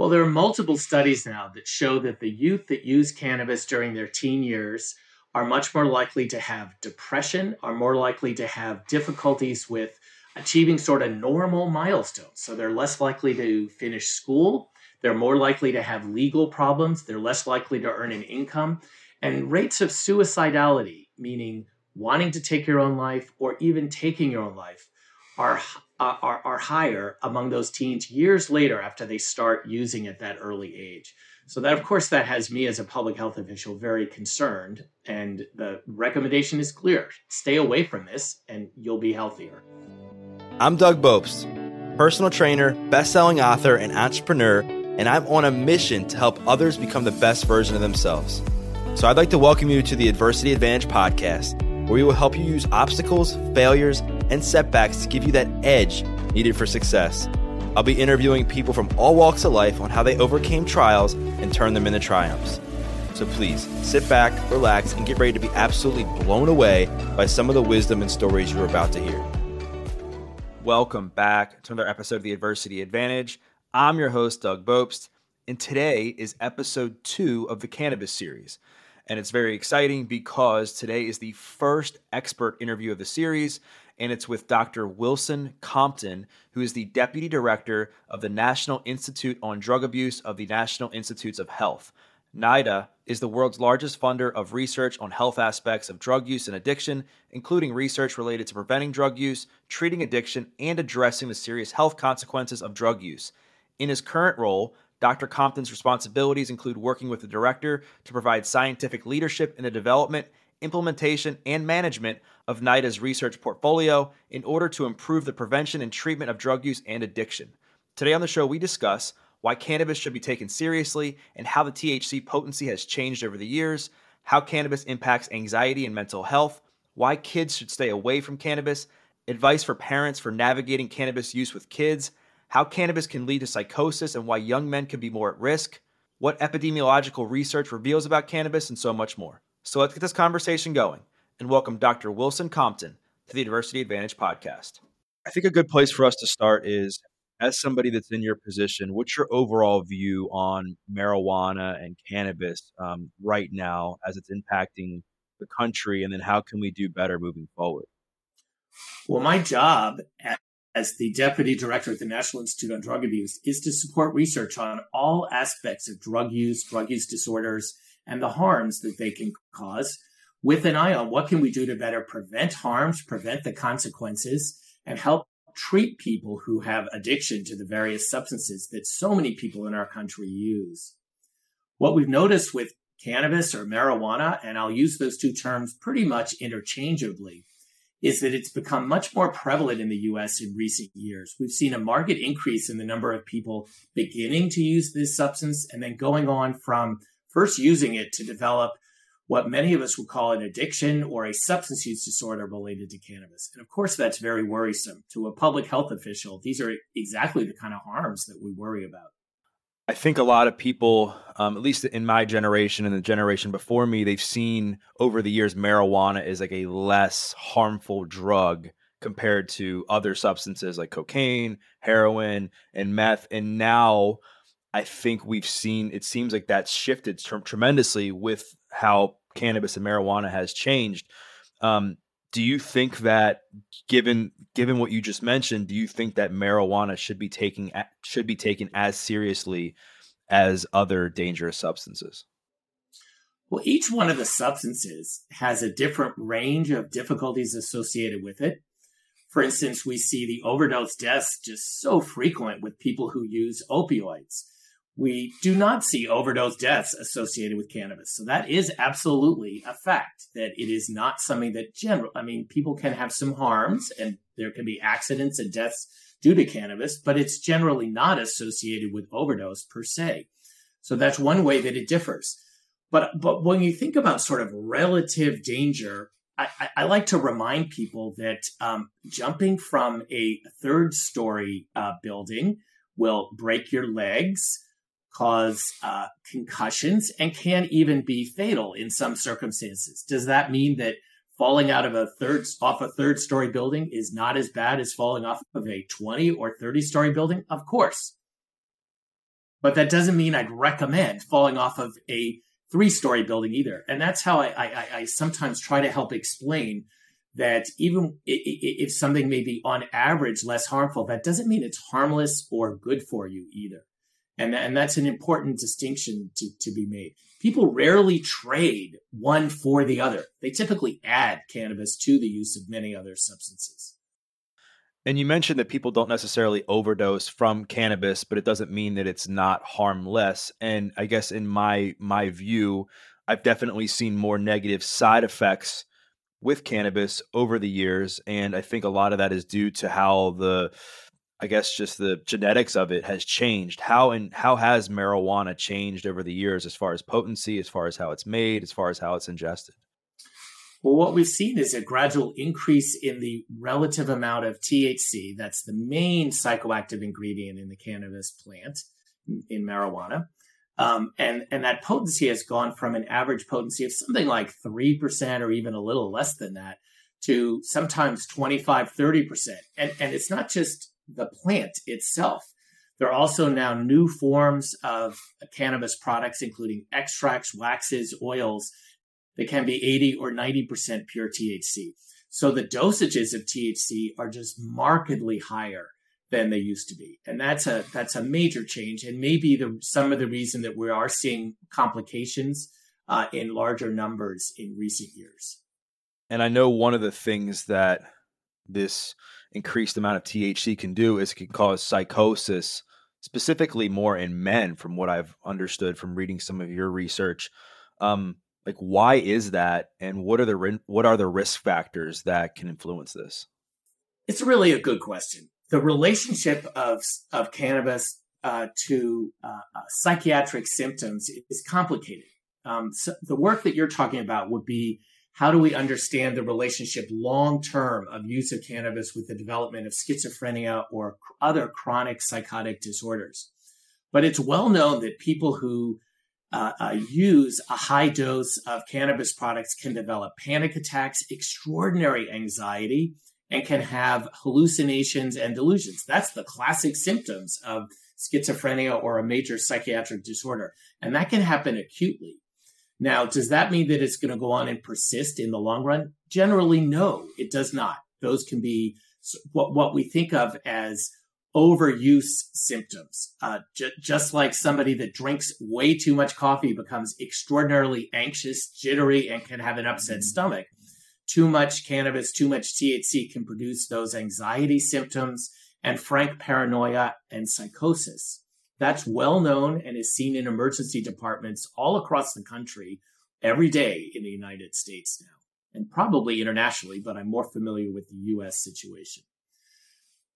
Well, there are multiple studies now that show that the youth that use cannabis during their teen years are much more likely to have depression, are more likely to have difficulties with achieving sort of normal milestones. So they're less likely to finish school, they're more likely to have legal problems, they're less likely to earn an income, and rates of suicidality, meaning wanting to take your own life or even taking your own life, are, are, are higher among those teens years later after they start using at that early age. So that, of course, that has me as a public health official very concerned. And the recommendation is clear: stay away from this, and you'll be healthier. I'm Doug Bopst, personal trainer, best-selling author, and entrepreneur, and I'm on a mission to help others become the best version of themselves. So I'd like to welcome you to the Adversity Advantage podcast, where we will help you use obstacles, failures, and setbacks to give you that edge needed for success. I'll be interviewing people from all walks of life on how they overcame trials and turned them into triumphs. So please sit back, relax, and get ready to be absolutely blown away by some of the wisdom and stories you're about to hear. Welcome back to another episode of the Adversity Advantage. I'm your host, Doug Bopst, and today is episode two of the Cannabis series. And it's very exciting because today is the first expert interview of the series and it's with Dr. Wilson Compton, who is the Deputy Director of the National Institute on Drug Abuse of the National Institutes of Health. NIDA is the world's largest funder of research on health aspects of drug use and addiction, including research related to preventing drug use, treating addiction, and addressing the serious health consequences of drug use. In his current role, Dr. Compton's responsibilities include working with the director to provide scientific leadership in the development implementation, and management of NIDA's research portfolio in order to improve the prevention and treatment of drug use and addiction. Today on the show, we discuss why cannabis should be taken seriously and how the THC potency has changed over the years, how cannabis impacts anxiety and mental health, why kids should stay away from cannabis, advice for parents for navigating cannabis use with kids, how cannabis can lead to psychosis and why young men can be more at risk, what epidemiological research reveals about cannabis, and so much more. So let's get this conversation going and welcome Dr. Wilson Compton to the Adversity Advantage podcast. I think a good place for us to start is as somebody that's in your position, what's your overall view on marijuana and cannabis um, right now as it's impacting the country? And then how can we do better moving forward? Well, my job as the deputy director at the National Institute on Drug Abuse is to support research on all aspects of drug use, drug use disorders, and the harms that they can cause with an eye on what can we do to better prevent harms, prevent the consequences, and help treat people who have addiction to the various substances that so many people in our country use. What we've noticed with cannabis or marijuana, and I'll use those two terms pretty much interchangeably, is that it's become much more prevalent in the US in recent years. We've seen a marked increase in the number of people beginning to use this substance and then going on from first using it to develop what many of us would call an addiction or a substance use disorder related to cannabis. And of course, that's very worrisome. To a public health official, these are exactly the kind of harms that we worry about. I think a lot of people, um, at least in my generation and the generation before me, they've seen over the years marijuana is like a less harmful drug compared to other substances like cocaine, heroin, and meth. And now I think we've seen it seems like that's shifted tremendously with how cannabis and marijuana has changed. Um, do you think that given given what you just mentioned, do you think that marijuana should be taking should be taken as seriously as other dangerous substances? Well, each one of the substances has a different range of difficulties associated with it. For instance, we see the overdose deaths just so frequent with people who use opioids we do not see overdose deaths associated with cannabis. So that is absolutely a fact that it is not something that general, I mean, people can have some harms and there can be accidents and deaths due to cannabis, but it's generally not associated with overdose per se. So that's one way that it differs. But, but when you think about sort of relative danger, I, I, like to remind people that um, jumping from a third story uh, building will break your legs cause uh, concussions and can even be fatal in some circumstances. Does that mean that falling out of a third off a third story building is not as bad as falling off of a 20 or 30 story building? Of course. But that doesn't mean I'd recommend falling off of a three story building either. And that's how I, I, I sometimes try to help explain that even if something may be on average less harmful, that doesn't mean it's harmless or good for you either. And, and that's an important distinction to, to be made. People rarely trade one for the other. They typically add cannabis to the use of many other substances. And you mentioned that people don't necessarily overdose from cannabis, but it doesn't mean that it's not harmless. And I guess in my my view, I've definitely seen more negative side effects with cannabis over the years, and I think a lot of that is due to how the I guess just the genetics of it has changed. How and how has marijuana changed over the years as far as potency, as far as how it's made, as far as how it's ingested? Well, what we've seen is a gradual increase in the relative amount of THC. That's the main psychoactive ingredient in the cannabis plant in marijuana. Um, and, and that potency has gone from an average potency of something like 3% or even a little less than that to sometimes 25, 30%. And, and it's not just the plant itself. There are also now new forms of cannabis products, including extracts, waxes, oils that can be 80 or 90% pure THC. So the dosages of THC are just markedly higher than they used to be. And that's a that's a major change and maybe the some of the reason that we are seeing complications uh, in larger numbers in recent years. And I know one of the things that this increased amount of THC can do is it can cause psychosis, specifically more in men, from what I've understood from reading some of your research. Um, like why is that and what are the what are the risk factors that can influence this? It's really a good question. The relationship of of cannabis uh, to uh, uh, psychiatric symptoms is complicated. Um, so the work that you're talking about would be how do we understand the relationship long term of use of cannabis with the development of schizophrenia or other chronic psychotic disorders but it's well known that people who uh, uh, use a high dose of cannabis products can develop panic attacks, extraordinary anxiety, and can have hallucinations and delusions. That's the classic symptoms of schizophrenia or a major psychiatric disorder. And that can happen acutely. Now, does that mean that it's going to go on and persist in the long run? Generally, no, it does not. Those can be what, what we think of as overuse symptoms. Uh, j- just like somebody that drinks way too much coffee becomes extraordinarily anxious, jittery, and can have an upset mm-hmm. stomach. Too much cannabis, too much THC can produce those anxiety symptoms and frank paranoia and psychosis. That's well known and is seen in emergency departments all across the country every day in the United States now, and probably internationally, but I'm more familiar with the US situation.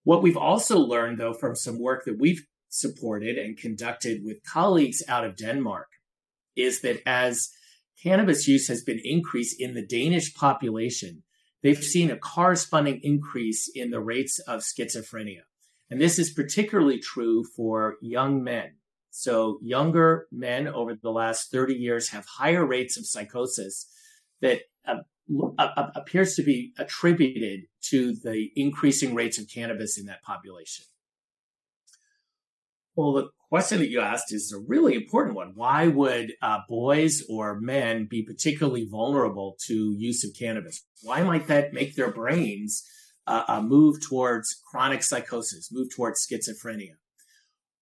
What we've also learned, though, from some work that we've supported and conducted with colleagues out of Denmark is that as cannabis use has been increased in the Danish population, they've seen a corresponding increase in the rates of schizophrenia. And this is particularly true for young men. So, younger men over the last 30 years have higher rates of psychosis that uh, uh, appears to be attributed to the increasing rates of cannabis in that population. Well, the question that you asked is a really important one. Why would uh, boys or men be particularly vulnerable to use of cannabis? Why might that make their brains uh, uh, move towards chronic psychosis, move towards schizophrenia?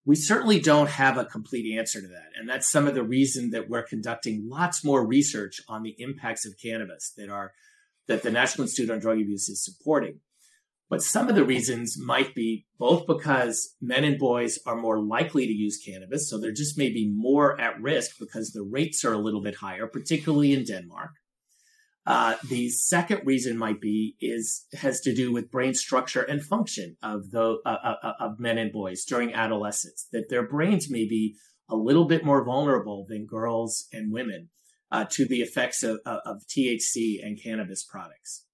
We certainly don't have a complete answer to that. And that's some of the reason that we're conducting lots more research on the impacts of cannabis that are that the National Institute on Drug Abuse is supporting. But some of the reasons might be both because men and boys are more likely to use cannabis, so they're just maybe more at risk because the rates are a little bit higher, particularly in Denmark. Uh, the second reason might be is has to do with brain structure and function of the uh, uh, uh, of men and boys during adolescence. That their brains may be a little bit more vulnerable than girls and women uh, to the effects of, of THC and cannabis products.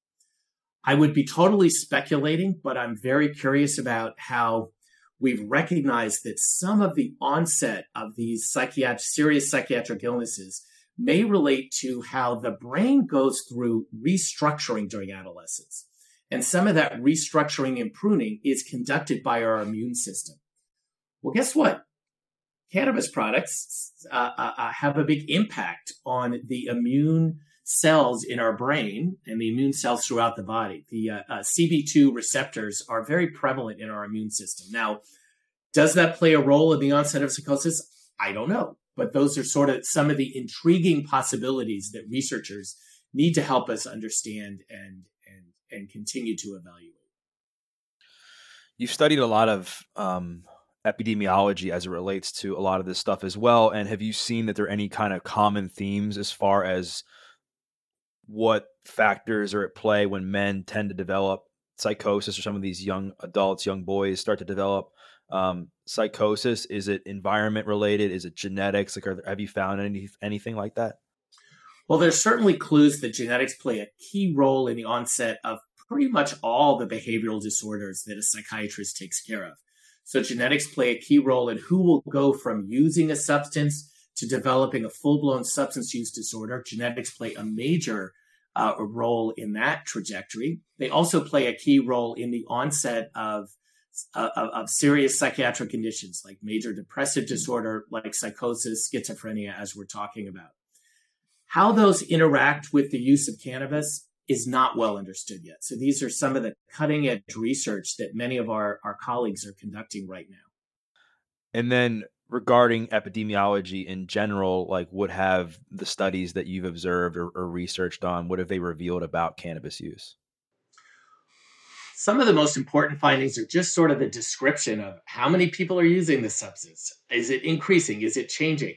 I would be totally speculating, but I'm very curious about how we've recognized that some of the onset of these psychiatric, serious psychiatric illnesses may relate to how the brain goes through restructuring during adolescence. And some of that restructuring and pruning is conducted by our immune system. Well, guess what? cannabis products uh, uh, uh, have a big impact on the immune cells in our brain and the immune cells throughout the body. The uh, uh CB2 receptors are very prevalent in our immune system. Now, does that play a role in the onset of psychosis? I don't know. But those are sort of some of the intriguing possibilities that researchers need to help us understand and and and continue to evaluate. You've studied a lot of um, epidemiology as it relates to a lot of this stuff as well. And have you seen that there are any kind of common themes as far as what factors are at play when men tend to develop psychosis or some of these young adults, young boys start to develop um, psychosis? Is it environment related? Is it genetics? Like, are, have you found any anything like that? Well, there's certainly clues that genetics play a key role in the onset of pretty much all the behavioral disorders that a psychiatrist takes care of. So genetics play a key role in who will go from using a substance to developing a full-blown substance use disorder. Genetics play a major uh, role in that trajectory. They also play a key role in the onset of of, of, serious psychiatric conditions like major depressive mm-hmm. disorder, like psychosis, schizophrenia, as we're talking about. How those interact with the use of cannabis is not well understood yet. So these are some of the cutting edge research that many of our, our colleagues are conducting right now. And then regarding epidemiology in general, like what have the studies that you've observed or, or researched on, what have they revealed about cannabis use? Some of the most important findings are just sort of the description of how many people are using the substance. Is it increasing? Is it changing?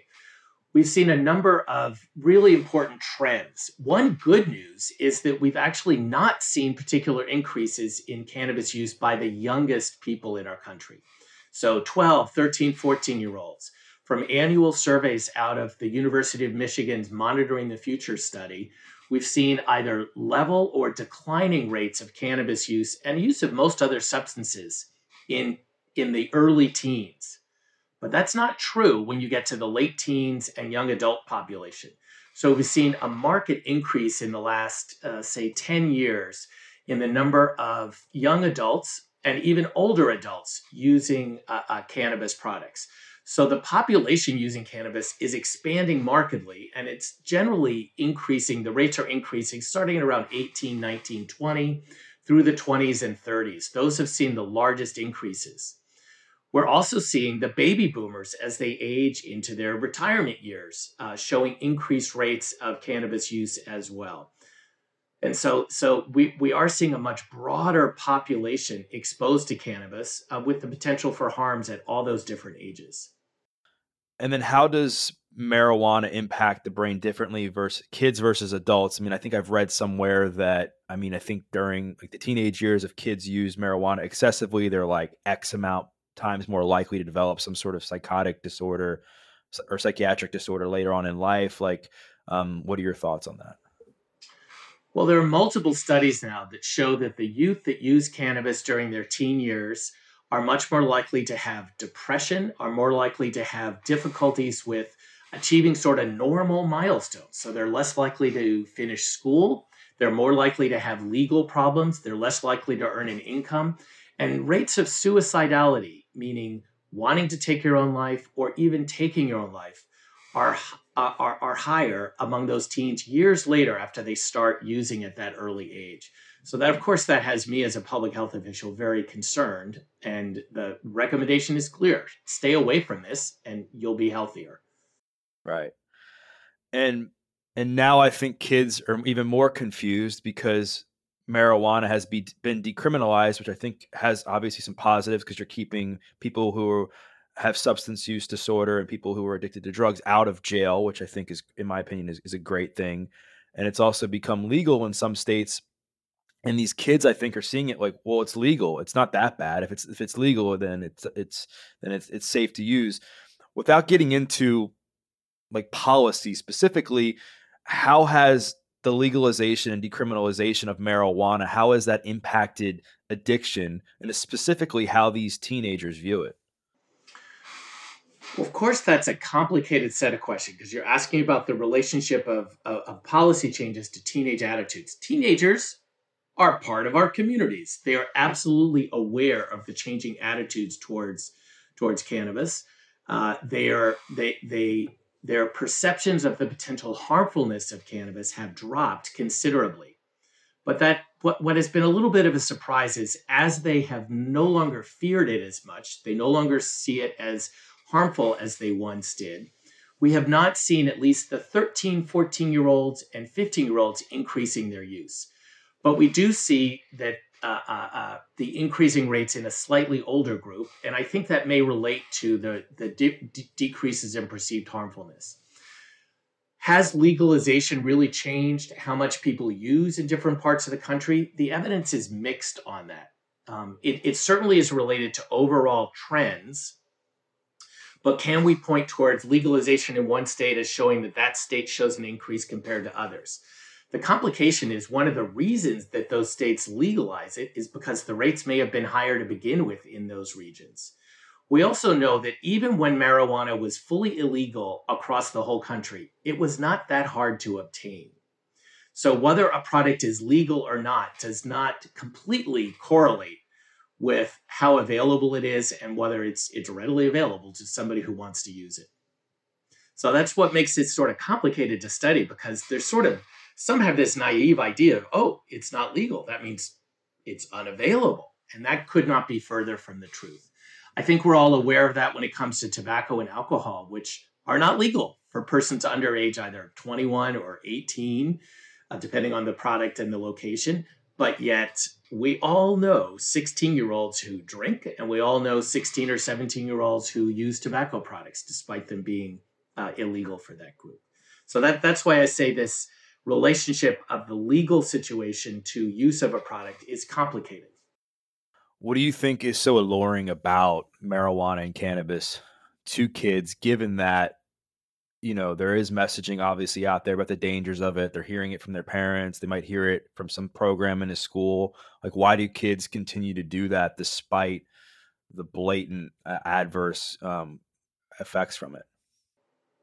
We've seen a number of really important trends. One good news is that we've actually not seen particular increases in cannabis use by the youngest people in our country. So 12, 13, 14 year olds. From annual surveys out of the University of Michigan's Monitoring the Future study, we've seen either level or declining rates of cannabis use and use of most other substances in, in the early teens. But that's not true when you get to the late teens and young adult population. So we've seen a market increase in the last, uh, say, 10 years in the number of young adults and even older adults using uh, uh, cannabis products. So the population using cannabis is expanding markedly and it's generally increasing. The rates are increasing starting at around 18, 19, 20 through the 20s and 30s. Those have seen the largest increases. We're also seeing the baby boomers as they age into their retirement years, uh, showing increased rates of cannabis use as well. And so, so we, we are seeing a much broader population exposed to cannabis uh, with the potential for harms at all those different ages. And then how does marijuana impact the brain differently versus kids versus adults? I mean, I think I've read somewhere that I mean, I think during like the teenage years if kids use marijuana excessively, they're like X amount times more likely to develop some sort of psychotic disorder or psychiatric disorder later on in life. Like, um, what are your thoughts on that? Well, there are multiple studies now that show that the youth that use cannabis during their teen years are much more likely to have depression, are more likely to have difficulties with achieving sort of normal milestones. So they're less likely to finish school. They're more likely to have legal problems. They're less likely to earn an income. And rates of suicidality, meaning wanting to take your own life or even taking your own life, are, Uh, are, are higher among those teens years later after they start using at that early age. So that, of course, that has me as a public health official very concerned. And the recommendation is clear: stay away from this, and you'll be healthier. Right. And and now I think kids are even more confused because marijuana has be, been decriminalized, which I think has obviously some positives because you're keeping people who have substance use disorder and people who are addicted to drugs out of jail, which I think is, in my opinion, is, is a great thing. And it's also become legal in some states. And these kids i think are seeing it like well it's legal. It's not that bad. If it's if it's legal then it's it's then it's it's safe to use. Without getting into like policy specifically how has the legalization and decriminalization of marijuana how has that impacted addiction? And specifically how these teenagers view it of course, that's a complicated set of questions because you're asking about the relationship of, of, of policy changes to teenage attitudes. Teenagers are part of our communities. They are absolutely aware of the changing attitudes towards towards cannabis. uh, they are they they their perceptions of the potential harmfulness of cannabis have dropped considerably. But that what, what has been a little bit of a surprise is as they have no longer feared it as much, they no longer see it as harmful as they once did. We have not seen at least the 13, 14 year olds and 15 year olds increasing their use. But we do see that uh, uh, uh, the increasing rates in a slightly older group, and I think that may relate to the, the de- de- decreases in perceived harmfulness. Has legalization really changed how much people use in different parts of the country? The evidence is mixed on that. Um, it, it certainly is related to overall trends, but can we point towards legalization in one state as showing that that state shows an increase compared to others? The complication is one of the reasons that those states legalize it is because the rates may have been higher to begin with in those regions. We also know that even when marijuana was fully illegal across the whole country, it was not that hard to obtain. So, whether a product is legal or not does not completely correlate with how available it is and whether it's, it's readily available to somebody who wants to use it. So, that's what makes it sort of complicated to study because there's sort of some have this naive idea of, oh, it's not legal. That means it's unavailable. And that could not be further from the truth. I think we're all aware of that when it comes to tobacco and alcohol, which are not legal for persons under age either 21 or 18, uh, depending on the product and the location. But yet, we all know 16 year olds who drink, and we all know 16 or 17 year olds who use tobacco products, despite them being uh, illegal for that group. So that, that's why I say this relationship of the legal situation to use of a product is complicated. What do you think is so alluring about marijuana and cannabis to kids, given that, you know, there is messaging obviously out there about the dangers of it? They're hearing it from their parents, they might hear it from some program in a school. Like, why do kids continue to do that despite the blatant uh, adverse um, effects from it?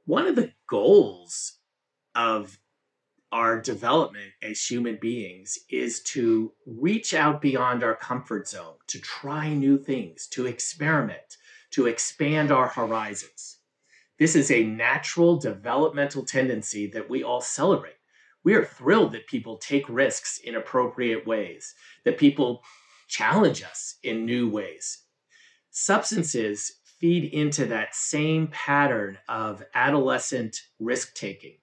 One of the goals of our development as human beings is to reach out beyond our comfort zone, to try new things, to experiment, to expand our horizons. This is a natural developmental tendency that we all celebrate. We are thrilled that people take risks in appropriate ways, that people challenge us in new ways. Substances feed into that same pattern of adolescent risk taking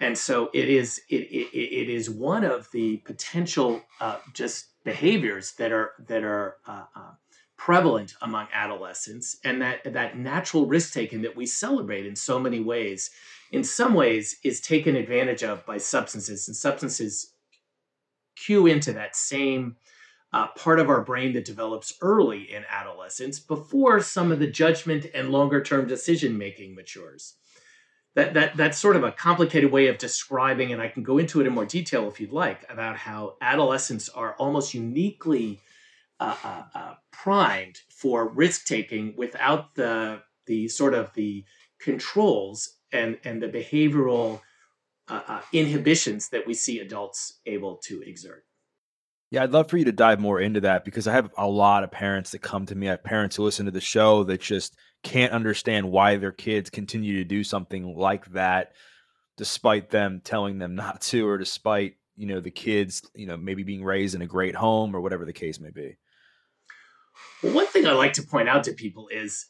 and so it is it, it, it is one of the potential uh, just behaviors that are that are uh, uh, prevalent among adolescents and that that natural risk taking that we celebrate in so many ways in some ways is taken advantage of by substances and substances cue into that same uh, part of our brain that develops early in adolescence before some of the judgment and longer term decision making matures. That that that's sort of a complicated way of describing, and I can go into it in more detail if you'd like about how adolescents are almost uniquely uh, uh, uh, primed for risk taking without the the sort of the controls and and the behavioral uh, inhibitions that we see adults able to exert. Yeah, I'd love for you to dive more into that because I have a lot of parents that come to me. I have parents who listen to the show that just can't understand why their kids continue to do something like that despite them telling them not to or despite you know the kids you know maybe being raised in a great home or whatever the case may be well one thing i like to point out to people is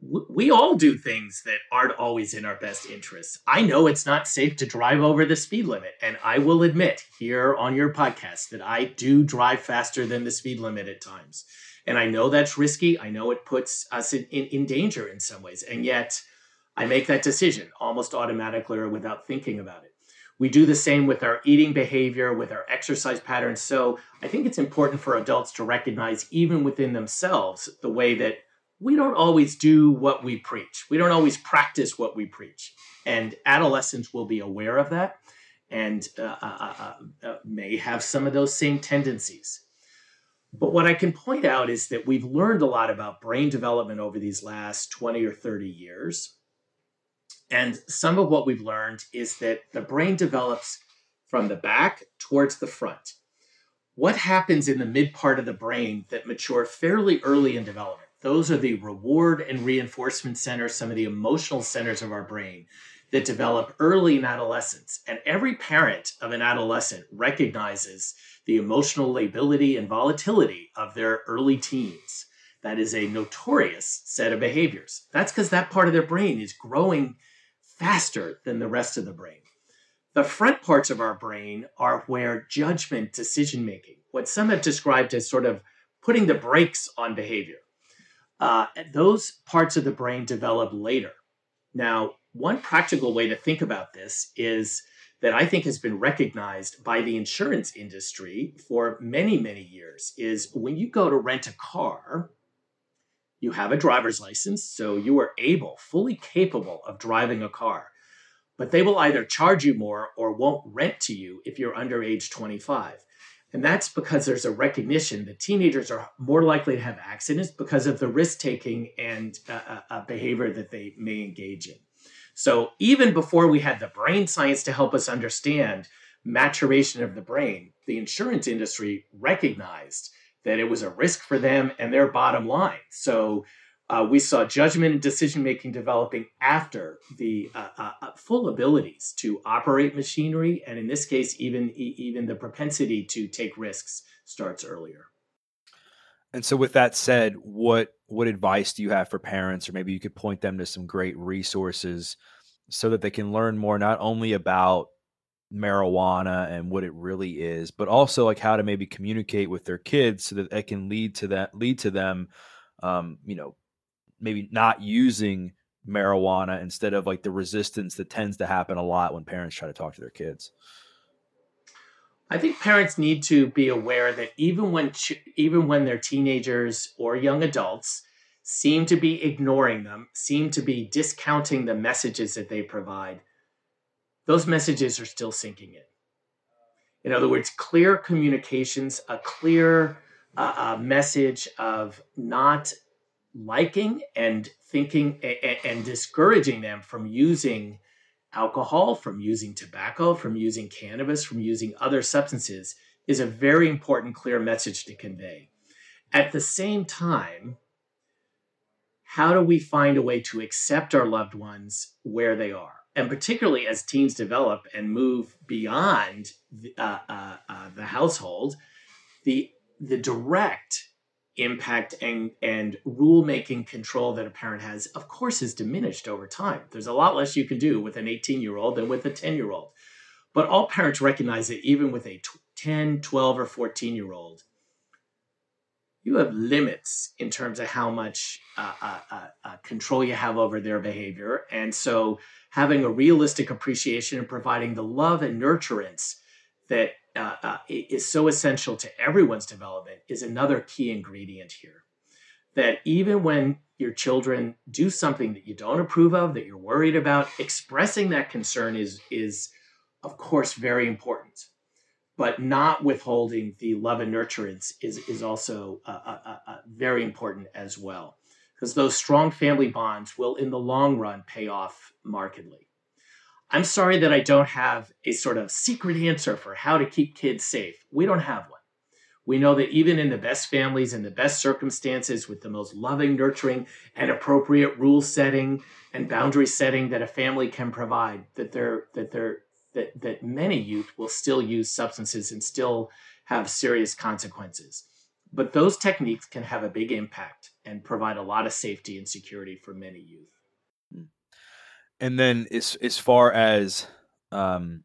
we all do things that aren't always in our best interests. I know it's not safe to drive over the speed limit, and I will admit here on your podcast that I do drive faster than the speed limit at times. And I know that's risky. I know it puts us in, in, in danger in some ways. And yet I make that decision almost automatically or without thinking about it. We do the same with our eating behavior, with our exercise patterns. So I think it's important for adults to recognize, even within themselves, the way that we don't always do what we preach. We don't always practice what we preach. And adolescents will be aware of that and uh, uh, uh, uh may have some of those same tendencies. But what I can point out is that we've learned a lot about brain development over these last 20 or 30 years. And some of what we've learned is that the brain develops from the back towards the front. What happens in the mid part of the brain that mature fairly early in development, Those are the reward and reinforcement centers, some of the emotional centers of our brain that develop early in adolescence. And every parent of an adolescent recognizes the emotional lability and volatility of their early teens. That is a notorious set of behaviors. That's because that part of their brain is growing faster than the rest of the brain. The front parts of our brain are where judgment, decision making, what some have described as sort of putting the brakes on behavior, uh, those parts of the brain develop later. Now, one practical way to think about this is that I think has been recognized by the insurance industry for many, many years is when you go to rent a car, you have a driver's license, so you are able, fully capable of driving a car. But they will either charge you more or won't rent to you if you're under age 25. And that's because there's a recognition that teenagers are more likely to have accidents because of the risk taking and uh, uh, uh, behavior that they may engage in. So even before we had the brain science to help us understand maturation of the brain, the insurance industry recognized that it was a risk for them and their bottom line. So uh, we saw judgment and decision making developing after the uh, uh, uh, full abilities to operate machinery, and in this case, even even the propensity to take risks starts earlier. And so, with that said, what what advice do you have for parents, or maybe you could point them to some great resources so that they can learn more not only about marijuana and what it really is, but also like how to maybe communicate with their kids so that it can lead to that lead to them, um, you know, maybe not using marijuana instead of like the resistance that tends to happen a lot when parents try to talk to their kids. I think parents need to be aware that even when even when they're teenagers or young adults seem to be ignoring them seem to be discounting the messages that they provide those messages are still sinking in in other words clear communications a clear uh, uh, message of not liking and thinking and, and discouraging them from using alcohol, from using tobacco, from using cannabis, from using other substances is a very important, clear message to convey. At the same time, how do we find a way to accept our loved ones where they are? And particularly as teens develop and move beyond the, uh, uh, uh, the household, the, the direct impact and, and rule making control that a parent has, of course, is diminished over time. There's a lot less you can do with an 18 year old than with a 10 year old. But all parents recognize that even with a 10, 12, or 14 year old, you have limits in terms of how much uh, uh, uh, uh, control you have over their behavior. And so, having a realistic appreciation and providing the love and nurturance that uh, uh, is so essential to everyone's development is another key ingredient here. That even when your children do something that you don't approve of, that you're worried about, expressing that concern is is of course very important. But not withholding the love and nurturance is is also uh, uh, uh, very important as well, because those strong family bonds will, in the long run, pay off markedly. I'm sorry that I don't have a sort of secret answer for how to keep kids safe. We don't have one. We know that even in the best families and the best circumstances, with the most loving, nurturing, and appropriate rule setting and boundary setting that a family can provide, that they're that they're that that many youth will still use substances and still have serious consequences. But those techniques can have a big impact and provide a lot of safety and security for many youth. And then as as far as um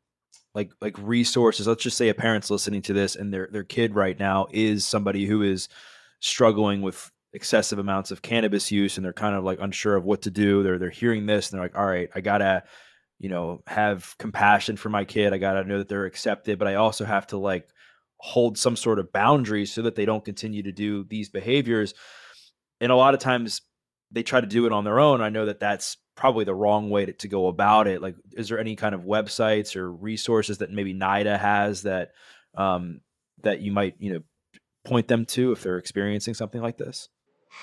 like like resources, let's just say a parent's listening to this and their their kid right now is somebody who is struggling with excessive amounts of cannabis use and they're kind of like unsure of what to do. They're they're hearing this and they're like, all right, I gotta, you know, have compassion for my kid. I gotta know that they're accepted, but I also have to like hold some sort of boundaries so that they don't continue to do these behaviors. And a lot of times they try to do it on their own. I know that that's probably the wrong way to, to go about it. Like, is there any kind of websites or resources that maybe NIDA has that um, that you might you know point them to if they're experiencing something like this?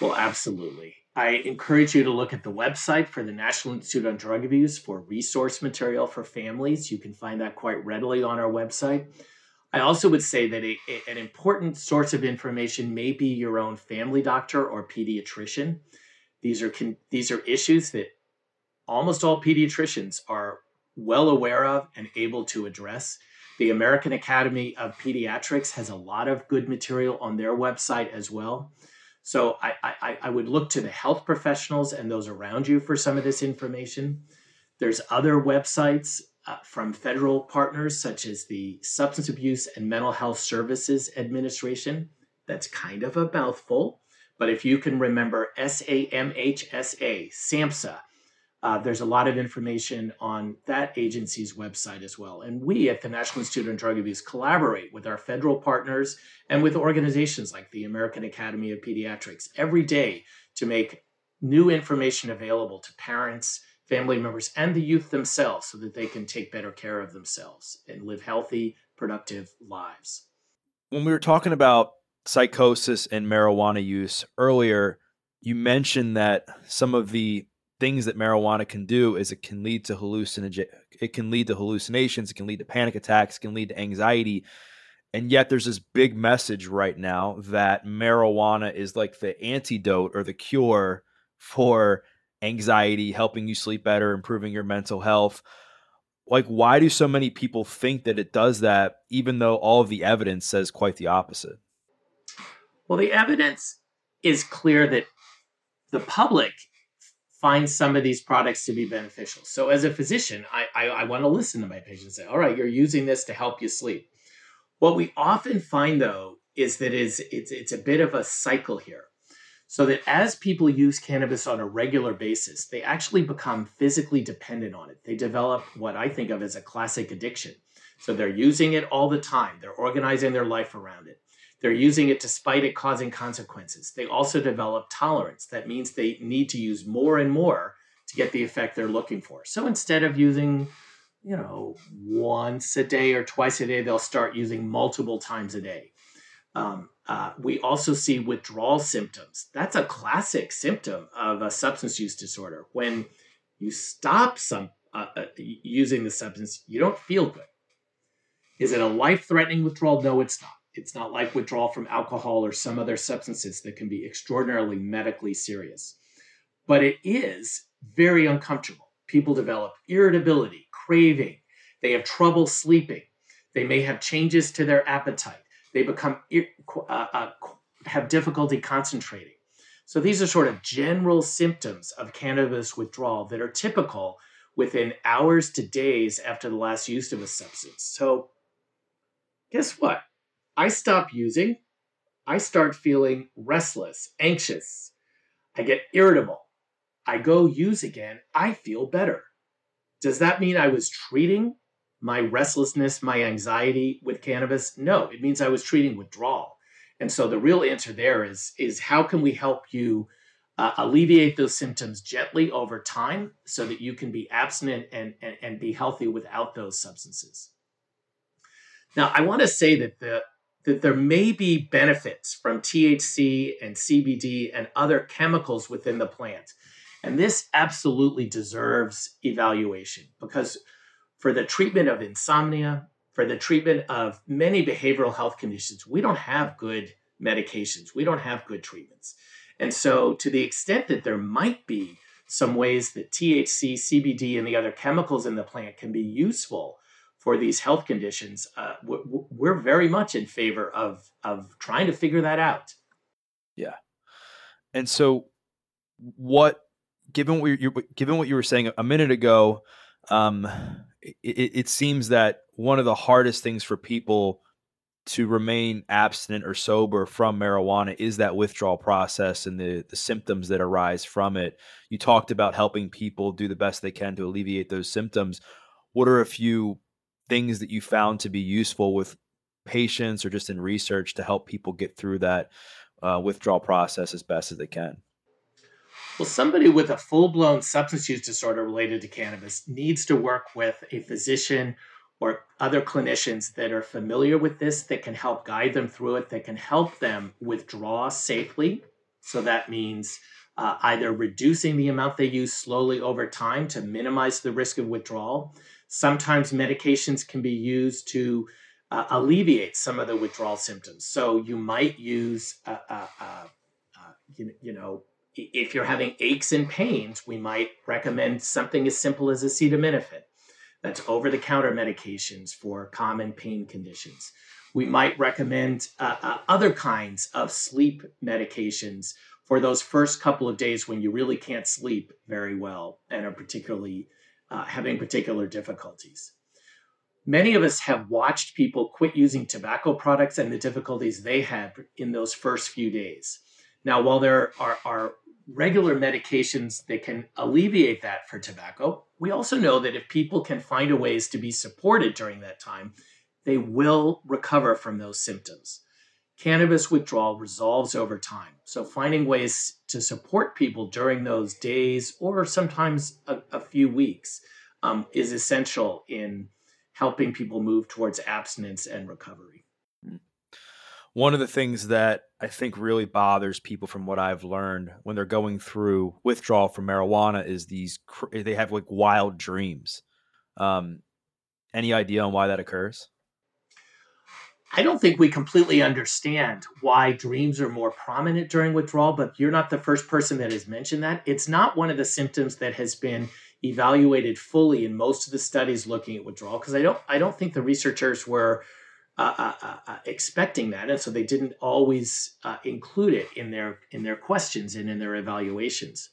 Well, absolutely. I encourage you to look at the website for the National Institute on Drug Abuse for resource material for families. You can find that quite readily on our website. I also would say that a, a, an important source of information may be your own family doctor or pediatrician. These are con- these are issues that almost all pediatricians are well aware of and able to address. The American Academy of Pediatrics has a lot of good material on their website as well. So I, I, I would look to the health professionals and those around you for some of this information. There's other websites uh, from federal partners such as the Substance Abuse and Mental Health Services Administration. That's kind of a mouthful, but if you can remember SAMHSA, SAMHSA, uh, there's a lot of information on that agency's website as well. And we at the National Institute on Drug Abuse collaborate with our federal partners and with organizations like the American Academy of Pediatrics every day to make new information available to parents, family members, and the youth themselves so that they can take better care of themselves and live healthy, productive lives. When we were talking about psychosis and marijuana use earlier, you mentioned that some of the things that marijuana can do is it can lead to hallucinogen it can lead to hallucinations it can lead to panic attacks it can lead to anxiety. And yet there's this big message right now that marijuana is like the antidote or the cure for anxiety helping you sleep better improving your mental health. Like why do so many people think that it does that even though all of the evidence says quite the opposite? Well the evidence is clear that the public find some of these products to be beneficial. So as a physician, I, I, I want to listen to my patients say, all right, you're using this to help you sleep. What we often find though is that is it's it's a bit of a cycle here. So that as people use cannabis on a regular basis, they actually become physically dependent on it. They develop what I think of as a classic addiction. So they're using it all the time. They're organizing their life around it. They're using it despite it causing consequences. They also develop tolerance. That means they need to use more and more to get the effect they're looking for. So instead of using, you know, once a day or twice a day, they'll start using multiple times a day. Um, uh, we also see withdrawal symptoms. That's a classic symptom of a substance use disorder. When you stop some uh, uh, using the substance, you don't feel good. Is it a life-threatening withdrawal? No, it's not. It's not like withdrawal from alcohol or some other substances that can be extraordinarily medically serious. But it is very uncomfortable. People develop irritability, craving, they have trouble sleeping, they may have changes to their appetite, they become uh, uh, have difficulty concentrating. So these are sort of general symptoms of cannabis withdrawal that are typical within hours to days after the last use of a substance. So guess what? I stop using, I start feeling restless, anxious. I get irritable. I go use again, I feel better. Does that mean I was treating my restlessness, my anxiety with cannabis? No, it means I was treating withdrawal. And so the real answer there is is how can we help you uh, alleviate those symptoms gently over time so that you can be abstinent and, and, and be healthy without those substances. Now, I want to say that the that there may be benefits from THC and CBD and other chemicals within the plant. And this absolutely deserves evaluation because for the treatment of insomnia, for the treatment of many behavioral health conditions, we don't have good medications, we don't have good treatments. And so, to the extent that there might be some ways that THC, CBD, and the other chemicals in the plant can be useful for these health conditions, uh, we're very much in favor of of trying to figure that out. Yeah, and so what? Given what you given what you were saying a minute ago, um, it, it seems that one of the hardest things for people to remain abstinent or sober from marijuana is that withdrawal process and the, the symptoms that arise from it. You talked about helping people do the best they can to alleviate those symptoms. What are a few things that you found to be useful with patients or just in research to help people get through that uh, withdrawal process as best as they can? Well, somebody with a full blown substance use disorder related to cannabis needs to work with a physician or other clinicians that are familiar with this, that can help guide them through it, that can help them withdraw safely. So that means uh, either reducing the amount they use slowly over time to minimize the risk of withdrawal, Sometimes medications can be used to uh, alleviate some of the withdrawal symptoms. So you might use, uh, uh, uh, you, you know, if you're having aches and pains, we might recommend something as simple as acetaminophen. That's over the counter medications for common pain conditions. We might recommend uh, uh, other kinds of sleep medications for those first couple of days when you really can't sleep very well and are particularly uh, having particular difficulties. Many of us have watched people quit using tobacco products and the difficulties they had in those first few days. Now, while there are, are regular medications that can alleviate that for tobacco, we also know that if people can find ways to be supported during that time, they will recover from those symptoms. Cannabis withdrawal resolves over time. So, finding ways to support people during those days or sometimes a, a few weeks um, is essential in helping people move towards abstinence and recovery. One of the things that I think really bothers people from what I've learned when they're going through withdrawal from marijuana is these they have like wild dreams. Um, any idea on why that occurs? I don't think we completely understand why dreams are more prominent during withdrawal, but you're not the first person that has mentioned that. It's not one of the symptoms that has been evaluated fully in most of the studies looking at withdrawal because I don't I don't think the researchers were uh, uh, uh, uh expecting that, and so they didn't always uh, include it in their in their questions and in their evaluations.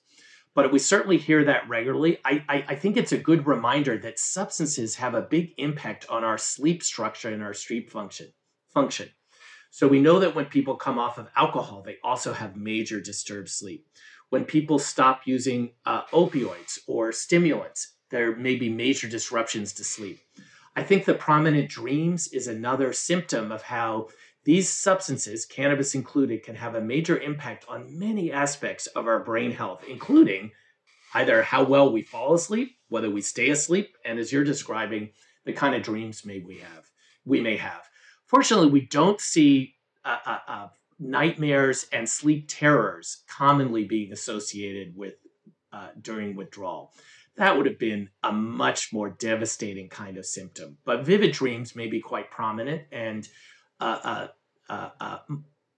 But we certainly hear that regularly. I, I, I think it's a good reminder that substances have a big impact on our sleep structure and our sleep function function. So we know that when people come off of alcohol, they also have major disturbed sleep. When people stop using uh, opioids or stimulants, there may be major disruptions to sleep. I think the prominent dreams is another symptom of how these substances, cannabis included, can have a major impact on many aspects of our brain health, including either how well we fall asleep, whether we stay asleep, and as you're describing, the kind of dreams may we have we may have. Fortunately, we don't see uh, uh, uh, nightmares and sleep terrors commonly being associated with uh, during withdrawal. That would have been a much more devastating kind of symptom. But vivid dreams may be quite prominent and uh, uh,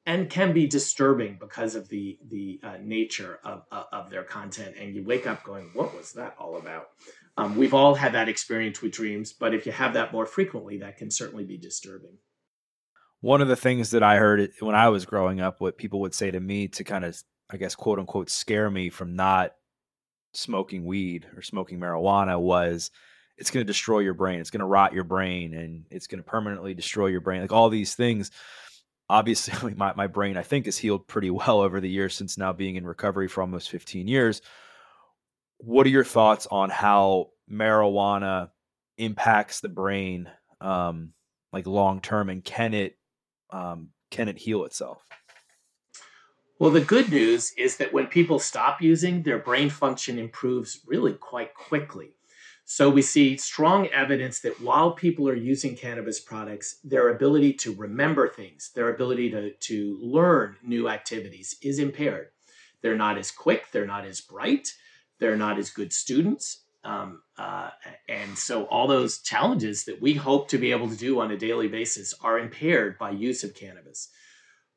and can be disturbing because of the the nature of of their content. And you wake up going, "What was that all about?" Um, we've all had that experience with dreams, but if you have that more frequently, that can certainly be disturbing one of the things that I heard when I was growing up, what people would say to me to kind of, I guess, quote unquote, scare me from not smoking weed or smoking marijuana was it's going to destroy your brain. It's going to rot your brain and it's going to permanently destroy your brain. Like all these things. Obviously, my, my brain, I think, has healed pretty well over the years since now being in recovery for almost 15 years. What are your thoughts on how marijuana impacts the brain, um, like long term, and can it um, can it heal itself? Well, the good news is that when people stop using, their brain function improves really quite quickly. So we see strong evidence that while people are using cannabis products, their ability to remember things, their ability to, to learn new activities is impaired. They're not as quick, they're not as bright, they're not as good students, um, uh, and so all those challenges that we hope to be able to do on a daily basis are impaired by use of cannabis.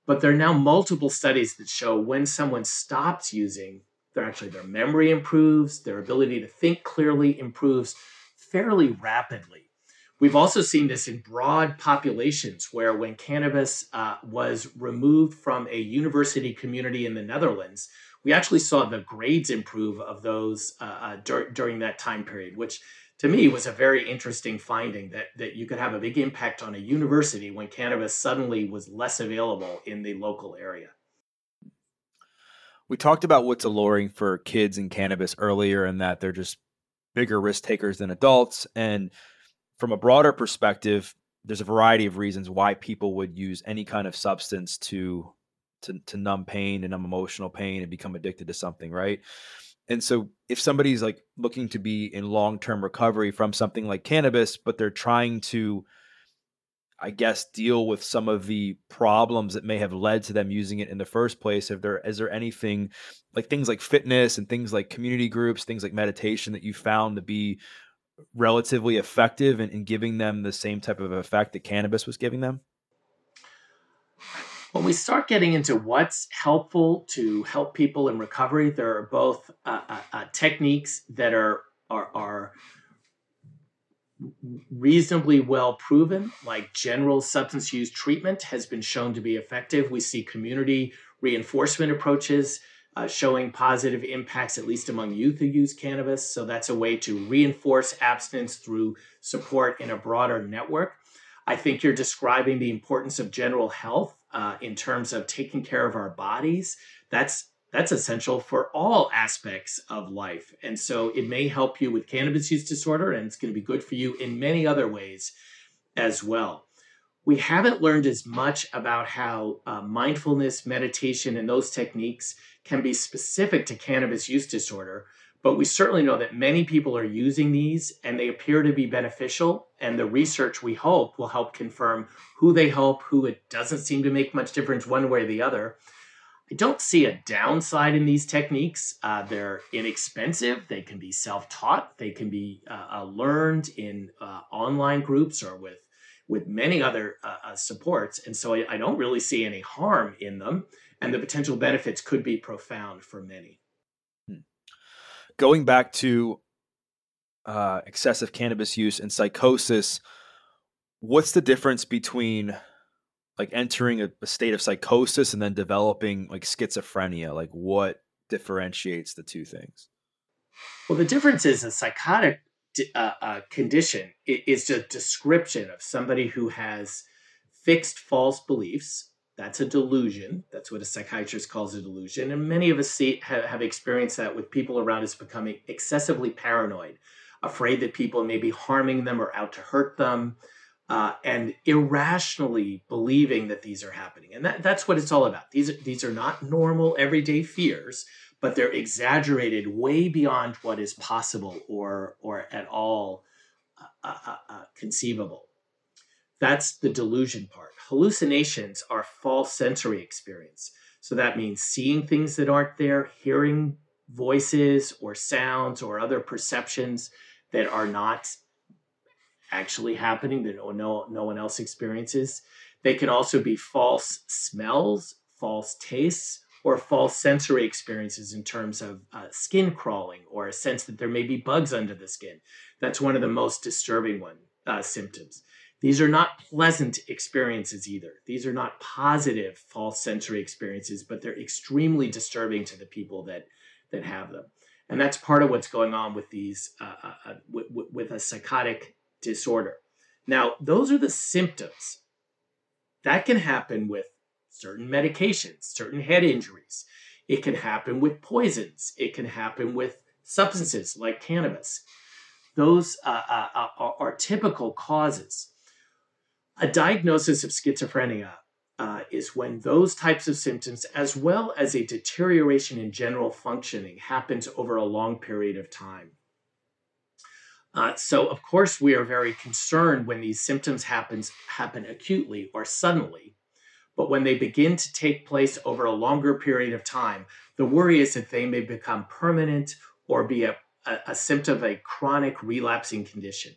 But there are now multiple studies that show when someone stops using, their actually their memory improves, their ability to think clearly improves fairly rapidly. We've also seen this in broad populations where when cannabis uh, was removed from a university community in the Netherlands, we actually saw the grades improve of those uh, uh, dur- during that time period, which to me was a very interesting finding that that you could have a big impact on a university when cannabis suddenly was less available in the local area. We talked about what's alluring for kids in cannabis earlier, and that they're just bigger risk takers than adults. And from a broader perspective, there's a variety of reasons why people would use any kind of substance to to, to numb pain and numb emotional pain and become addicted to something, right? And so if somebody's like looking to be in long-term recovery from something like cannabis, but they're trying to I guess deal with some of the problems that may have led to them using it in the first place. If there is there anything like things like fitness and things like community groups, things like meditation that you found to be relatively effective in, in giving them the same type of effect that cannabis was giving them? When we start getting into what's helpful to help people in recovery, there are both uh, uh, uh, techniques that are are, are reasonably well proven, like general substance use treatment has been shown to be effective. We see community reinforcement approaches uh, showing positive impacts, at least among youth who use cannabis. So that's a way to reinforce abstinence through support in a broader network. I think you're describing the importance of general health uh, in terms of taking care of our bodies. That's that's essential for all aspects of life. And so it may help you with cannabis use disorder, and it's going to be good for you in many other ways as well. We haven't learned as much about how uh, mindfulness, meditation, and those techniques can be specific to cannabis use disorder. But we certainly know that many people are using these and they appear to be beneficial. And the research we hope will help confirm who they help, who it doesn't seem to make much difference one way or the other. I don't see a downside in these techniques. Uh, they're inexpensive. They can be self taught. They can be uh, uh, learned in uh, online groups or with, with many other uh, uh, supports. And so I, I don't really see any harm in them. And the potential benefits could be profound for many going back to uh, excessive cannabis use and psychosis, what's the difference between like entering a, a, state of psychosis and then developing like schizophrenia? Like, what differentiates the two things? Well, the difference is a psychotic uh, uh, condition is a description of somebody who has fixed false beliefs that's a delusion. That's what a psychiatrist calls a delusion. And many of us see, have, have experienced that with people around us becoming excessively paranoid, afraid that people may be harming them or out to hurt them, uh, and irrationally believing that these are happening. And that, that's what it's all about. These, these are not normal, everyday fears, but they're exaggerated way beyond what is possible or, or at all uh, uh, uh, conceivable. That's the delusion part. Hallucinations are false sensory experience. So that means seeing things that aren't there, hearing voices or sounds or other perceptions that are not actually happening that no, no one else experiences. They can also be false smells, false tastes, or false sensory experiences in terms of uh, skin crawling or a sense that there may be bugs under the skin. That's one of the most disturbing one uh, symptoms. These are not pleasant experiences either. These are not positive false sensory experiences, but they're extremely disturbing to the people that that have them. And that's part of what's going on with these uh, uh, uh with a psychotic disorder. Now, those are the symptoms. That can happen with certain medications, certain head injuries. It can happen with poisons. It can happen with substances like cannabis. Those uh, uh, uh are, are typical causes. A diagnosis of schizophrenia uh, is when those types of symptoms, as well as a deterioration in general functioning, happens over a long period of time. Uh, so, of course, we are very concerned when these symptoms happens, happen acutely or suddenly. But when they begin to take place over a longer period of time, the worry is that they may become permanent or be a, a, a symptom of a chronic relapsing condition.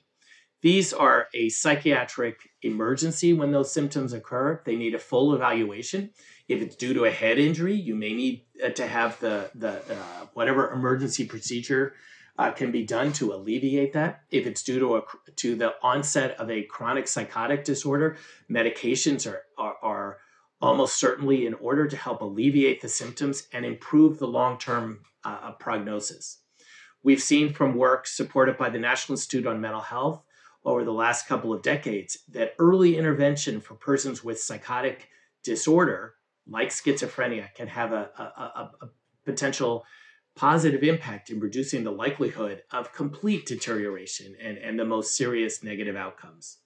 These are a psychiatric emergency when those symptoms occur. They need a full evaluation. If it's due to a head injury, you may need uh, to have the, the uh, whatever emergency procedure uh, can be done to alleviate that. If it's due to a to the onset of a chronic psychotic disorder, medications are, are, are almost certainly in order to help alleviate the symptoms and improve the long term uh, prognosis. We've seen from work supported by the National Institute on Mental Health over the last couple of decades that early intervention for persons with psychotic disorder, like schizophrenia, can have a, a, a, a potential positive impact in reducing the likelihood of complete deterioration and, and the most serious negative outcomes.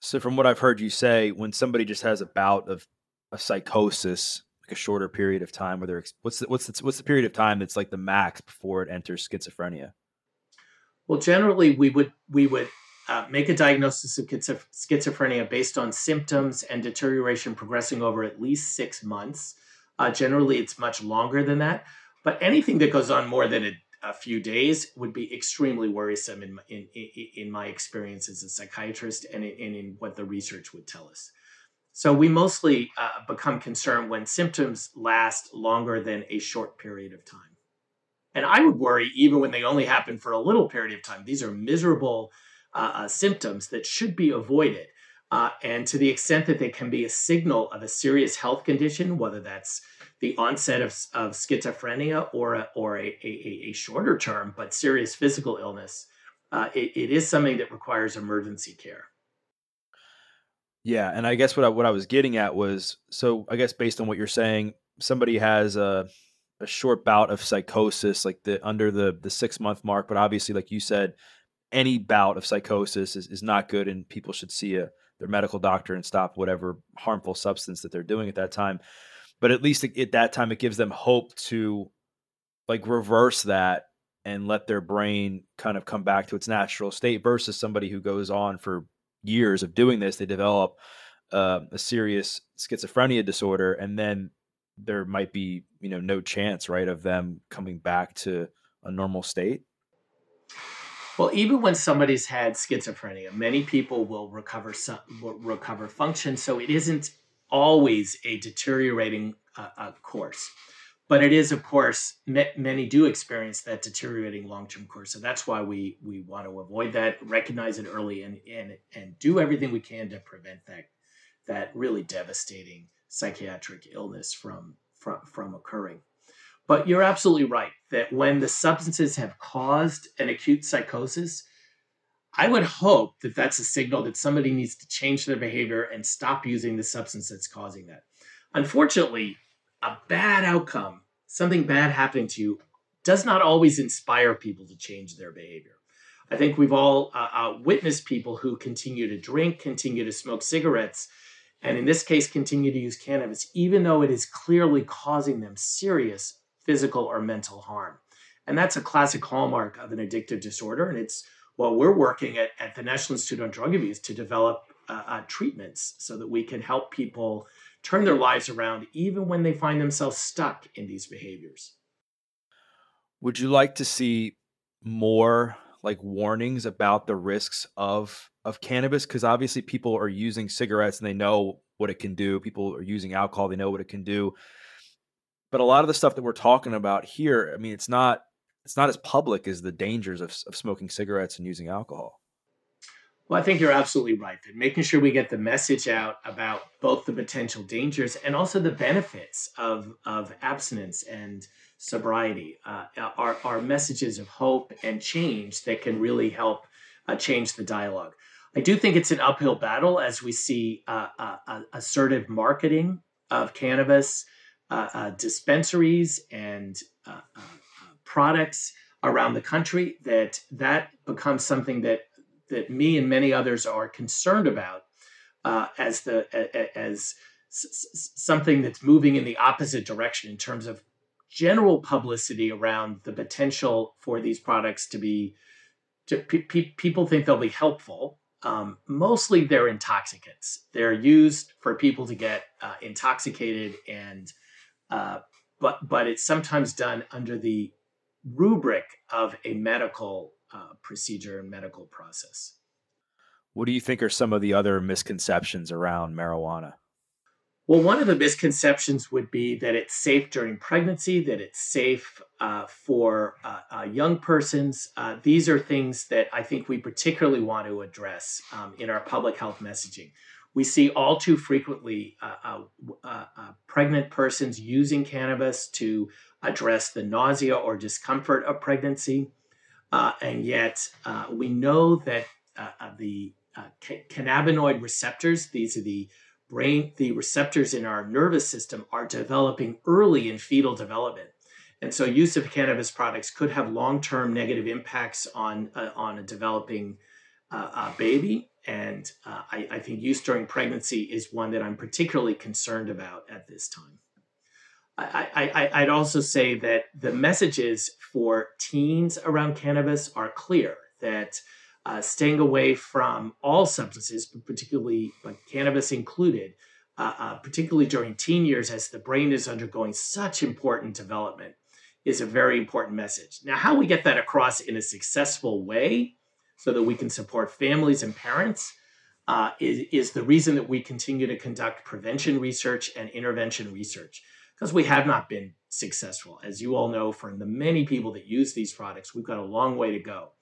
So, from what I've heard you say, when somebody just has a bout of a psychosis, like a shorter period of time, where they're what's the, what's the, what's the period of time that's like the max before it enters schizophrenia? Well, generally, we would we would uh, make a diagnosis of schizophrenia based on symptoms and deterioration progressing over at least six months. Uh, generally, it's much longer than that. But anything that goes on more than a, a few days would be extremely worrisome in in in, my experience as a psychiatrist and in, and in what the research would tell us. So we mostly uh, become concerned when symptoms last longer than a short period of time. And I would worry even when they only happen for a little period of time. These are miserable uh, uh, symptoms that should be avoided. Uh, and to the extent that they can be a signal of a serious health condition, whether that's the onset of, of schizophrenia or a, or a, a, a shorter term but serious physical illness, uh, it, it is something that requires emergency care. Yeah, and I guess what I, what I was getting at was so I guess based on what you're saying, somebody has a a short bout of psychosis, like the under the the six month mark, but obviously, like you said, any bout of psychosis is, is not good, and people should see a their medical doctor and stop whatever harmful substance that they're doing at that time. But at least at that time, it gives them hope to like reverse that and let their brain kind of come back to its natural state versus somebody who goes on for years of doing this. They develop uh, a serious schizophrenia disorder, and then there might be you know no chance right of them coming back to a normal state? Well even when somebody's had schizophrenia many people will recover some will recover function so it isn't always a deteriorating uh, uh, course. But it is of course many do experience that deteriorating long-term course so that's why we we want to avoid that recognize it early and and and do everything we can to prevent that that really devastating psychiatric illness from, from, from occurring. But you're absolutely right that when the substances have caused an acute psychosis, I would hope that that's a signal that somebody needs to change their behavior and stop using the substance that's causing that. Unfortunately, a bad outcome, something bad happening to you, does not always inspire people to change their behavior. I think we've all uh, uh, witnessed people who continue to drink, continue to smoke cigarettes, and in this case continue to use cannabis, even though it is clearly causing them serious physical or mental harm. And that's a classic hallmark of an addictive disorder. And it's what we're working at, at the National Institute on Drug Abuse to develop uh, uh, treatments so that we can help people turn their lives around even when they find themselves stuck in these behaviors. Would you like to see more like warnings about the risks of of cannabis because obviously people are using cigarettes and they know what it can do people are using alcohol they know what it can do. But a lot of the stuff that we're talking about here i mean it's not it's not as public as the dangers of, of smoking cigarettes and using alcohol. Well i think you're absolutely right that making sure we get the message out about both the potential dangers and also the benefits of of abstinence and sobriety uh, are, are messages of hope and change that can really help uh, change the dialogue. I do think it's an uphill battle as we see uh, uh, uh assertive marketing of cannabis, uh, dispensaries, and products around the country. That that becomes something that that me and many others are concerned about as the as something that's moving in the opposite direction in terms of general publicity around the potential for these products to be to, pe- people think they'll be helpful. Um, mostly they're intoxicants. They're used for people to get uh, intoxicated and uh, but but it's sometimes done under the rubric of a medical uh, procedure and medical process. What do you think are some of the other misconceptions around marijuana well, one of the misconceptions would be that it's safe during pregnancy, that it's safe uh, for uh, uh, young persons. Uh, these are things that I think we particularly want to address um, in our public health messaging. We see all too frequently uh, uh, pregnant persons using cannabis to address the nausea or discomfort of pregnancy. and yet, we know that the cannabinoid receptors, these are the brain, the receptors in our nervous system are developing early in fetal development. And so use of cannabis products could have long-term negative impacts on, uh, on a developing uh, uh, baby. And uh, I, I, think use during pregnancy is one that I'm particularly concerned about at this time. I, I, I'd also say that the messages for teens around cannabis are clear that uh, staying away from all substances, but particularly cannabis included, uh, uh, particularly during teen years as the brain is undergoing such important development. is a very important message. Now, how we get that across in a successful way so that we can support families and parents uh, is, is the reason that we continue to conduct prevention research and intervention research because we have not been successful. As you all know, for the many people that use these products, we've got a long way to go.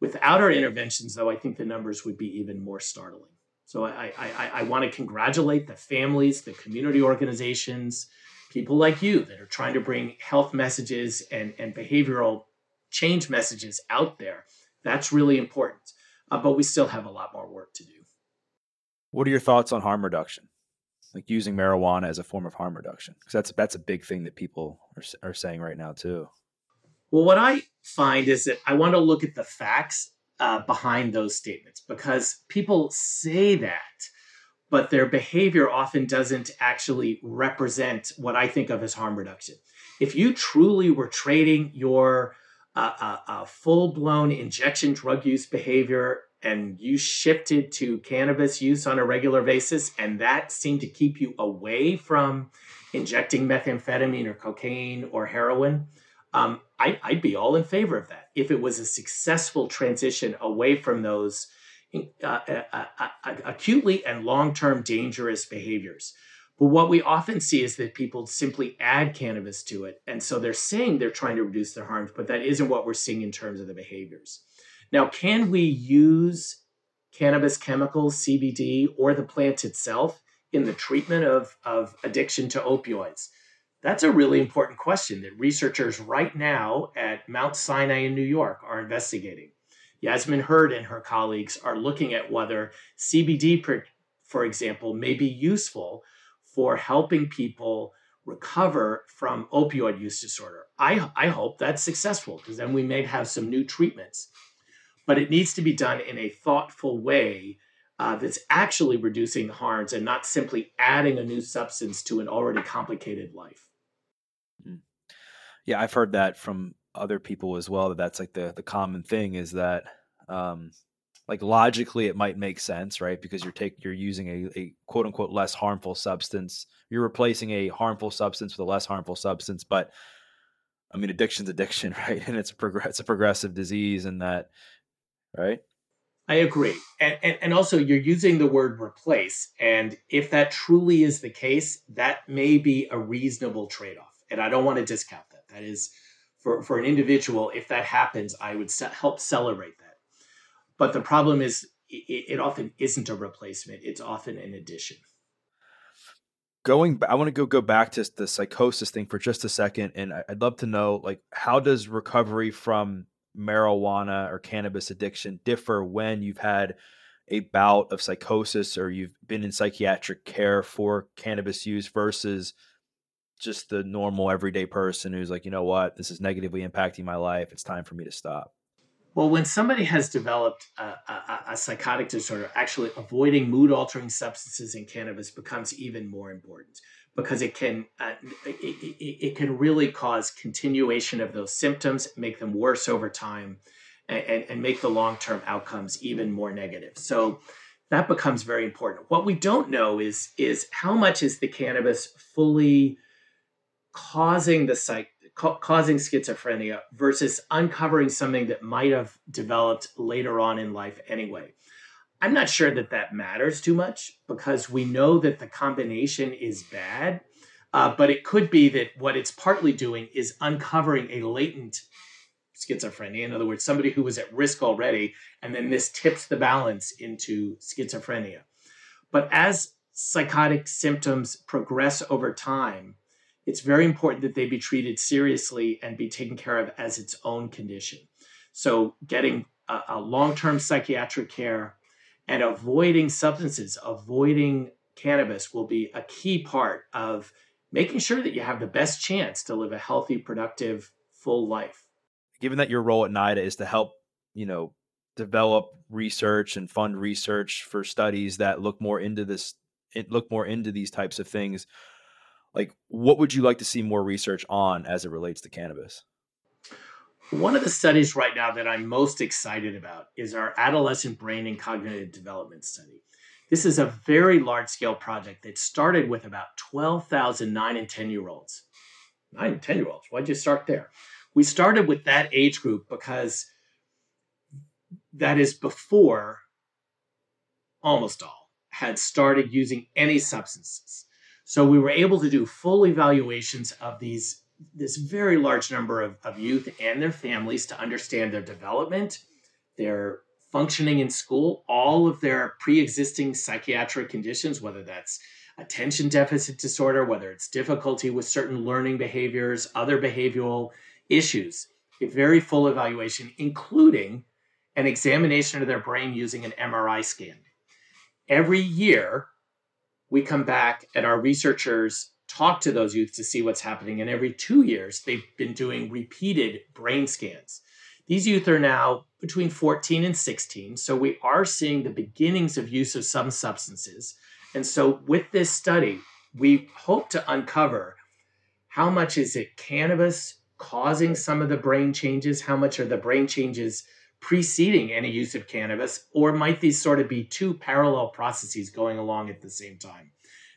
Without our interventions, though, I think the numbers would be even more startling. So I, I, I want to congratulate the families, the community organizations, people like you that are trying to bring health messages and, and behavioral change messages out there. That's really important. Uh, but we still have a lot more work to do. What are your thoughts on harm reduction? Like using marijuana as a form of harm reduction? Because that's that's a big thing that people are, are saying right now too. Well, what I find is that I want to look at the facts uh, behind those statements because people say that, but their behavior often doesn't actually represent what I think of as harm reduction. If you truly were trading your uh, uh, uh full blown injection drug use behavior and you shifted to cannabis use on a regular basis, and that seemed to keep you away from injecting methamphetamine or cocaine or heroin, um, I, would be all in favor of that if it was a successful transition away from those uh, uh, uh, uh acutely and long term dangerous behaviors. But what we often see is that people simply add cannabis to it. And so they're saying they're trying to reduce their harms, but that isn't what we're seeing in terms of the behaviors. Now, can we use cannabis chemicals, CBD, or the plant itself in the treatment of, of addiction to opioids? That's a really important question that researchers right now at Mount Sinai in New York are investigating. Yasmin Hurd and her colleagues are looking at whether CBD, for example, may be useful for helping people recover from opioid use disorder. I, I hope that's successful because then we may have some new treatments but it needs to be done in a thoughtful way uh, that's actually reducing the harms and not simply adding a new substance to an already complicated life. Hmm. Yeah, I've heard that from other people as well. That that's like the the common thing is that, um, like logically, it might make sense, right? Because you're take you're using a, a quote unquote less harmful substance. You're replacing a harmful substance with a less harmful substance, but I mean, addiction's addiction, right? And it's a prog- it's a progressive disease, and that right? I agree. And, and, and, also, you're using the word replace. And if that truly is the case, that may be a reasonable trade off. And I don't want to discount that. That is, for, for an individual, if that happens, I would se- help celebrate that. But the problem is, it, it often isn't a replacement, it's often an addition. Going, I want to go go back to the psychosis thing for just a second, and I'd love to know, like, how does recovery from marijuana or cannabis addiction differ when you've had a bout of psychosis or you've been in psychiatric care for cannabis use versus just the normal everyday person who's like, you know what, this is negatively impacting my life. It's time for me to stop. Well, when somebody has developed a, a, a psychotic disorder, actually avoiding mood altering substances in cannabis becomes even more important because it can uh, it, it, it, can really cause continuation of those symptoms, make them worse over time, and, and make the long term outcomes even more negative. So that becomes very important. What we don't know is is how much is the cannabis fully causing the psych causing schizophrenia versus uncovering something that might have developed later on in life anyway. I'm not sure that that matters too much because we know that the combination is bad. Uh, but it could be that what it's partly doing is uncovering a latent schizophrenia. In other words, somebody who was at risk already, and then this tips the balance into schizophrenia. But as psychotic symptoms progress over time, it's very important that they be treated seriously and be taken care of as its own condition. So, getting a, a long term psychiatric care and avoiding substances, avoiding cannabis will be a key part of making sure that you have the best chance to live a healthy, productive, full life. Given that your role at NIDA is to help, you know, develop research and fund research for studies that look more into this look more into these types of things like what would you like to see more research on as it relates to cannabis one of the studies right now that I'm most excited about is our adolescent brain and cognitive development study. This is a very large scale project that started with about 12,000 9 and 10 year olds. nine and 10 year olds. Why'd you start there? We started with that age group because that is before almost all had started using any substances. So we were able to do full evaluations of these this very large number of, of youth and their families to understand their development, their functioning in school, all of their pre-existing psychiatric conditions, whether that's attention deficit disorder, whether it's difficulty with certain learning behaviors, other behavioral issues. A very full evaluation, including an examination of their brain using an MRI scan. Every year, we come back and our researchers talk to those youth to see what's happening. And every two years, they've been doing repeated brain scans. These youth are now between 14 and 16. So we are seeing the beginnings of use of some substances. And so with this study, we hope to uncover how much is it cannabis causing some of the brain changes? How much are the brain changes preceding any use of cannabis? Or might these sort of be two parallel processes going along at the same time?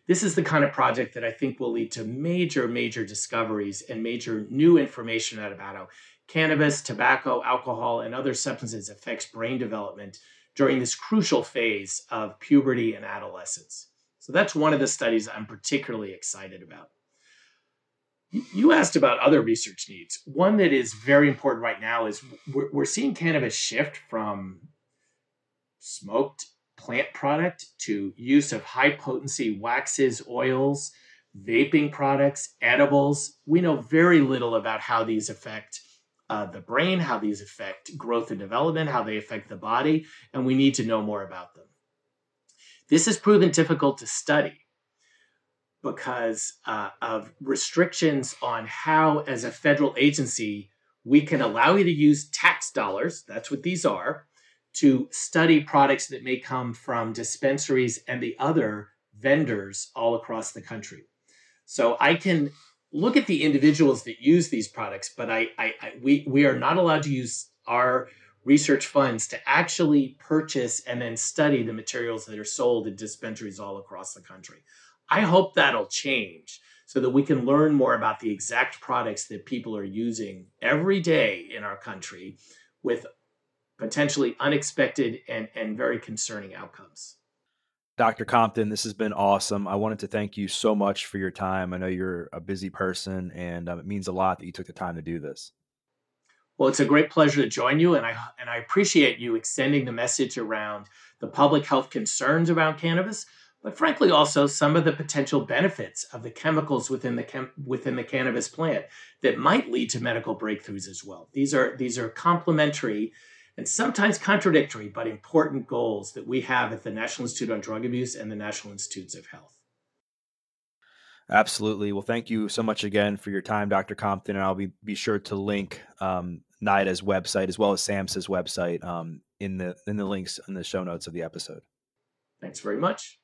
This is the kind of project that I think will lead to major, major discoveries and major new information about how cannabis, tobacco, alcohol, and other substances affects brain development during this crucial phase of puberty and adolescence. So that's one of the studies I'm particularly excited about. You asked about other research needs. One that is very important right now is we're, seeing cannabis shift from smoked plant product to use of high potency waxes, oils, vaping products, edibles. We know very little about how these affect uh, the brain, how these affect growth and development, how they affect the body, and we need to know more about them. This has proven difficult to study because uh, of restrictions on how, as a federal agency, we can allow you to use tax dollars, that's what these are, to study products that may come from dispensaries and the other vendors all across the country. So I can look at the individuals that use these products, but I, I, I we, we are not allowed to use our research funds to actually purchase and then study the materials that are sold in dispensaries all across the country. I hope that'll change so that we can learn more about the exact products that people are using every day in our country with potentially unexpected and, and very concerning outcomes. Dr. Compton, this has been awesome. I wanted to thank you so much for your time. I know you're a busy person, and um, it means a lot that you took the time to do this. Well, it's a great pleasure to join you, and I and I appreciate you extending the message around the public health concerns around cannabis, but frankly also some of the potential benefits of the chemicals within the chem- within the cannabis plant that might lead to medical breakthroughs as well. These are these are complementary and sometimes contradictory but important goals that we have at the National Institute on Drug Abuse and the National Institutes of Health. Absolutely. Well, thank you so much again for your time, Dr. Compton. And I'll be, be sure to link um, NIDA's website as well as SAMHSA's website um, in the in the links in the show notes of the episode. Thanks very much.